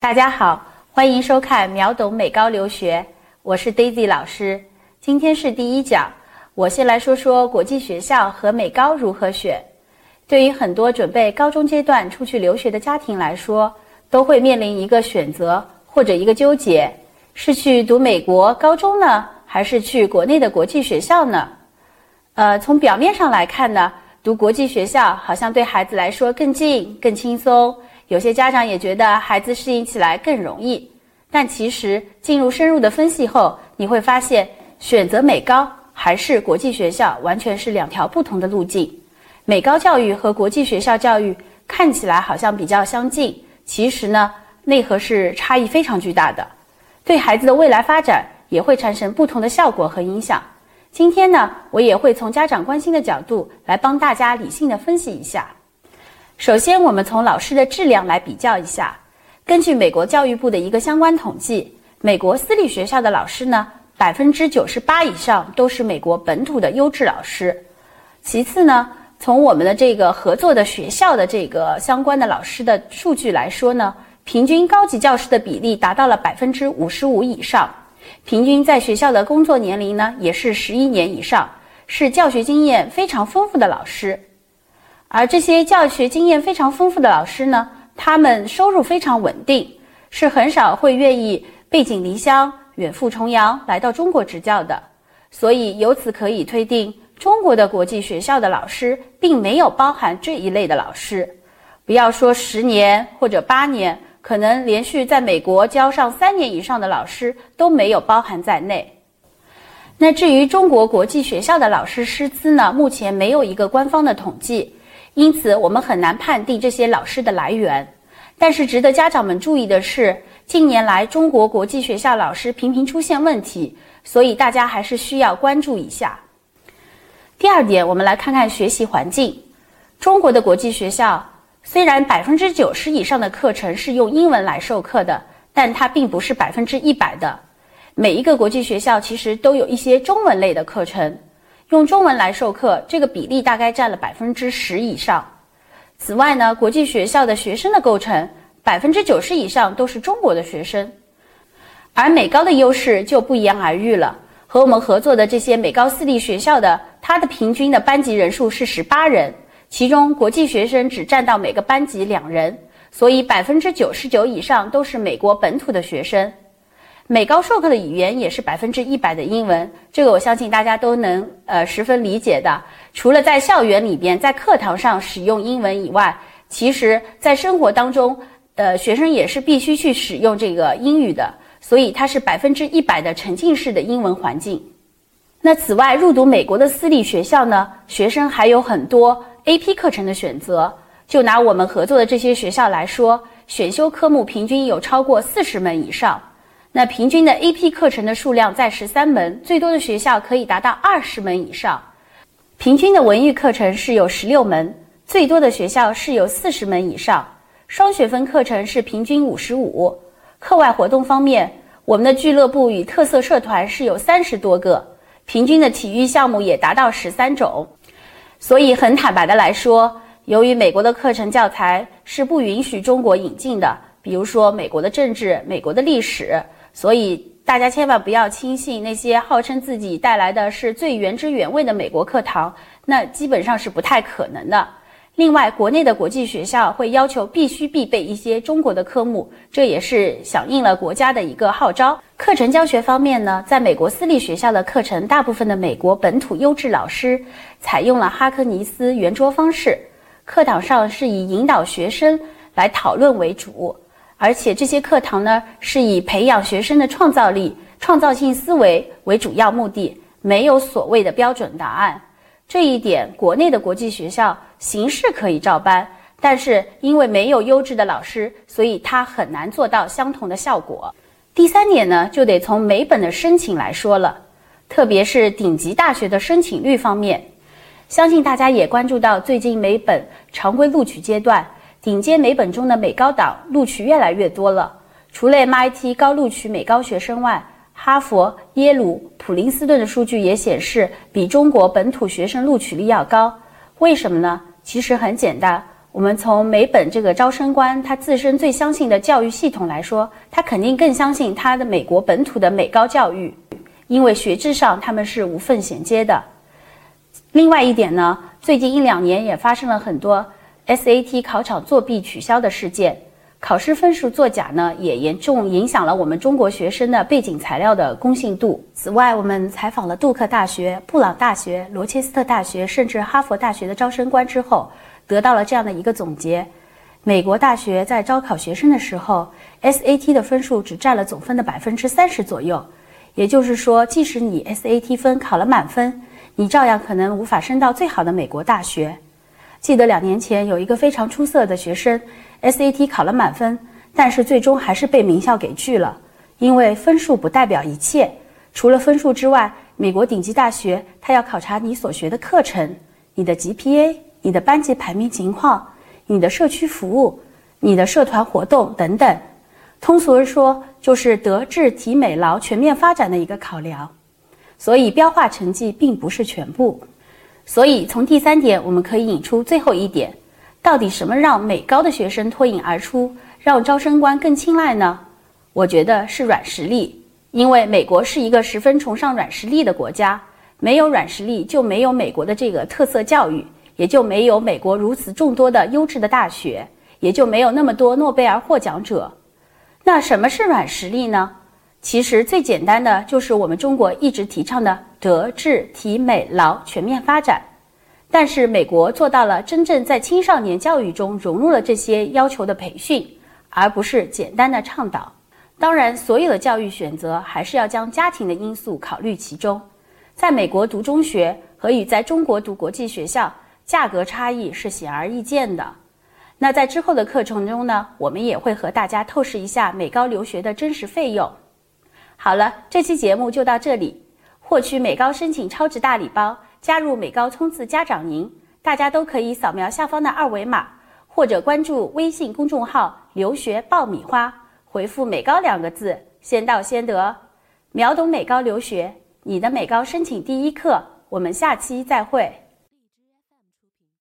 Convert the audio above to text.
大家好，欢迎收看秒懂美高留学，我是 Daisy 老师。今天是第一讲，我先来说说国际学校和美高如何选。对于很多准备高中阶段出去留学的家庭来说，都会面临一个选择或者一个纠结：是去读美国高中呢，还是去国内的国际学校呢？呃，从表面上来看呢，读国际学校好像对孩子来说更近、更轻松。有些家长也觉得孩子适应起来更容易，但其实进入深入的分析后，你会发现选择美高还是国际学校完全是两条不同的路径。美高教育和国际学校教育看起来好像比较相近，其实呢内核是差异非常巨大的，对孩子的未来发展也会产生不同的效果和影响。今天呢，我也会从家长关心的角度来帮大家理性的分析一下。首先，我们从老师的质量来比较一下。根据美国教育部的一个相关统计，美国私立学校的老师呢，百分之九十八以上都是美国本土的优质老师。其次呢，从我们的这个合作的学校的这个相关的老师的数据来说呢，平均高级教师的比例达到了百分之五十五以上，平均在学校的工作年龄呢也是十一年以上，是教学经验非常丰富的老师。而这些教学经验非常丰富的老师呢，他们收入非常稳定，是很少会愿意背井离乡、远赴重洋来到中国执教的。所以由此可以推定，中国的国际学校的老师并没有包含这一类的老师。不要说十年或者八年，可能连续在美国教上三年以上的老师都没有包含在内。那至于中国国际学校的老师师资呢，目前没有一个官方的统计。因此，我们很难判定这些老师的来源。但是，值得家长们注意的是，近年来中国国际学校老师频频出现问题，所以大家还是需要关注一下。第二点，我们来看看学习环境。中国的国际学校虽然百分之九十以上的课程是用英文来授课的，但它并不是百分之一百的。每一个国际学校其实都有一些中文类的课程。用中文来授课，这个比例大概占了百分之十以上。此外呢，国际学校的学生的构成，百分之九十以上都是中国的学生。而美高的优势就不言而喻了，和我们合作的这些美高私立学校的，它的平均的班级人数是十八人，其中国际学生只占到每个班级两人，所以百分之九十九以上都是美国本土的学生。美高授课的语言也是百分之一百的英文，这个我相信大家都能呃十分理解的。除了在校园里边，在课堂上使用英文以外，其实在生活当中，呃，学生也是必须去使用这个英语的，所以它是百分之一百的沉浸式的英文环境。那此外，入读美国的私立学校呢，学生还有很多 AP 课程的选择。就拿我们合作的这些学校来说，选修科目平均有超过四十门以上。那平均的 AP 课程的数量在十三门，最多的学校可以达到二十门以上。平均的文艺课程是有十六门，最多的学校是有四十门以上。双学分课程是平均五十五。课外活动方面，我们的俱乐部与特色社团是有三十多个，平均的体育项目也达到十三种。所以很坦白的来说，由于美国的课程教材是不允许中国引进的，比如说美国的政治、美国的历史。所以大家千万不要轻信那些号称自己带来的是最原汁原味的美国课堂，那基本上是不太可能的。另外，国内的国际学校会要求必须必备一些中国的科目，这也是响应了国家的一个号召。课程教学方面呢，在美国私立学校的课程，大部分的美国本土优质老师采用了哈克尼斯圆桌方式，课堂上是以引导学生来讨论为主。而且这些课堂呢，是以培养学生的创造力、创造性思维为主要目的，没有所谓的标准答案。这一点，国内的国际学校形式可以照搬，但是因为没有优质的老师，所以它很难做到相同的效果。第三点呢，就得从美本的申请来说了，特别是顶级大学的申请率方面，相信大家也关注到最近美本常规录取阶段。顶尖美本中的美高档录取越来越多了，除了 MIT 高录取美高学生外，哈佛、耶鲁、普林斯顿的数据也显示比中国本土学生录取率要高。为什么呢？其实很简单，我们从美本这个招生官他自身最相信的教育系统来说，他肯定更相信他的美国本土的美高教育，因为学制上他们是无缝衔接的。另外一点呢，最近一两年也发生了很多 SAT 考场作弊取消的事件。考试分数作假呢，也严重影响了我们中国学生的背景材料的公信度。此外，我们采访了杜克大学、布朗大学、罗切斯特大学，甚至哈佛大学的招生官之后，得到了这样的一个总结：美国大学在招考学生的时候，SAT 的分数只占了总分的百分之三十左右。也就是说，即使你 SAT 分考了满分，你照样可能无法升到最好的美国大学。记得两年前有一个非常出色的学生。SAT 考了满分，但是最终还是被名校给拒了，因为分数不代表一切。除了分数之外，美国顶级大学它要考察你所学的课程、你的 GPA、你的班级排名情况、你的社区服务、你的社团活动等等。通俗地说，就是德智体美劳全面发展的一个考量。所以标化成绩并不是全部。所以从第三点，我们可以引出最后一点。到底什么让美高的学生脱颖而出，让招生官更青睐呢？我觉得是软实力，因为美国是一个十分崇尚软实力的国家，没有软实力就没有美国的这个特色教育，也就没有美国如此众多的优质的大学，也就没有那么多诺贝尔获奖者。那什么是软实力呢？其实最简单的就是我们中国一直提倡的德智体美劳全面发展。但是美国做到了真正在青少年教育中融入了这些要求的培训，而不是简单的倡导。当然，所有的教育选择还是要将家庭的因素考虑其中。在美国读中学和与在中国读国际学校，价格差异是显而易见的。那在之后的课程中呢，我们也会和大家透视一下美高留学的真实费用。好了，这期节目就到这里。获取美高申请超值大礼包。加入美高冲刺家长营，大家都可以扫描下方的二维码，或者关注微信公众号“留学爆米花”，回复“美高”两个字，先到先得。秒懂美高留学，你的美高申请第一课。我们下期再会。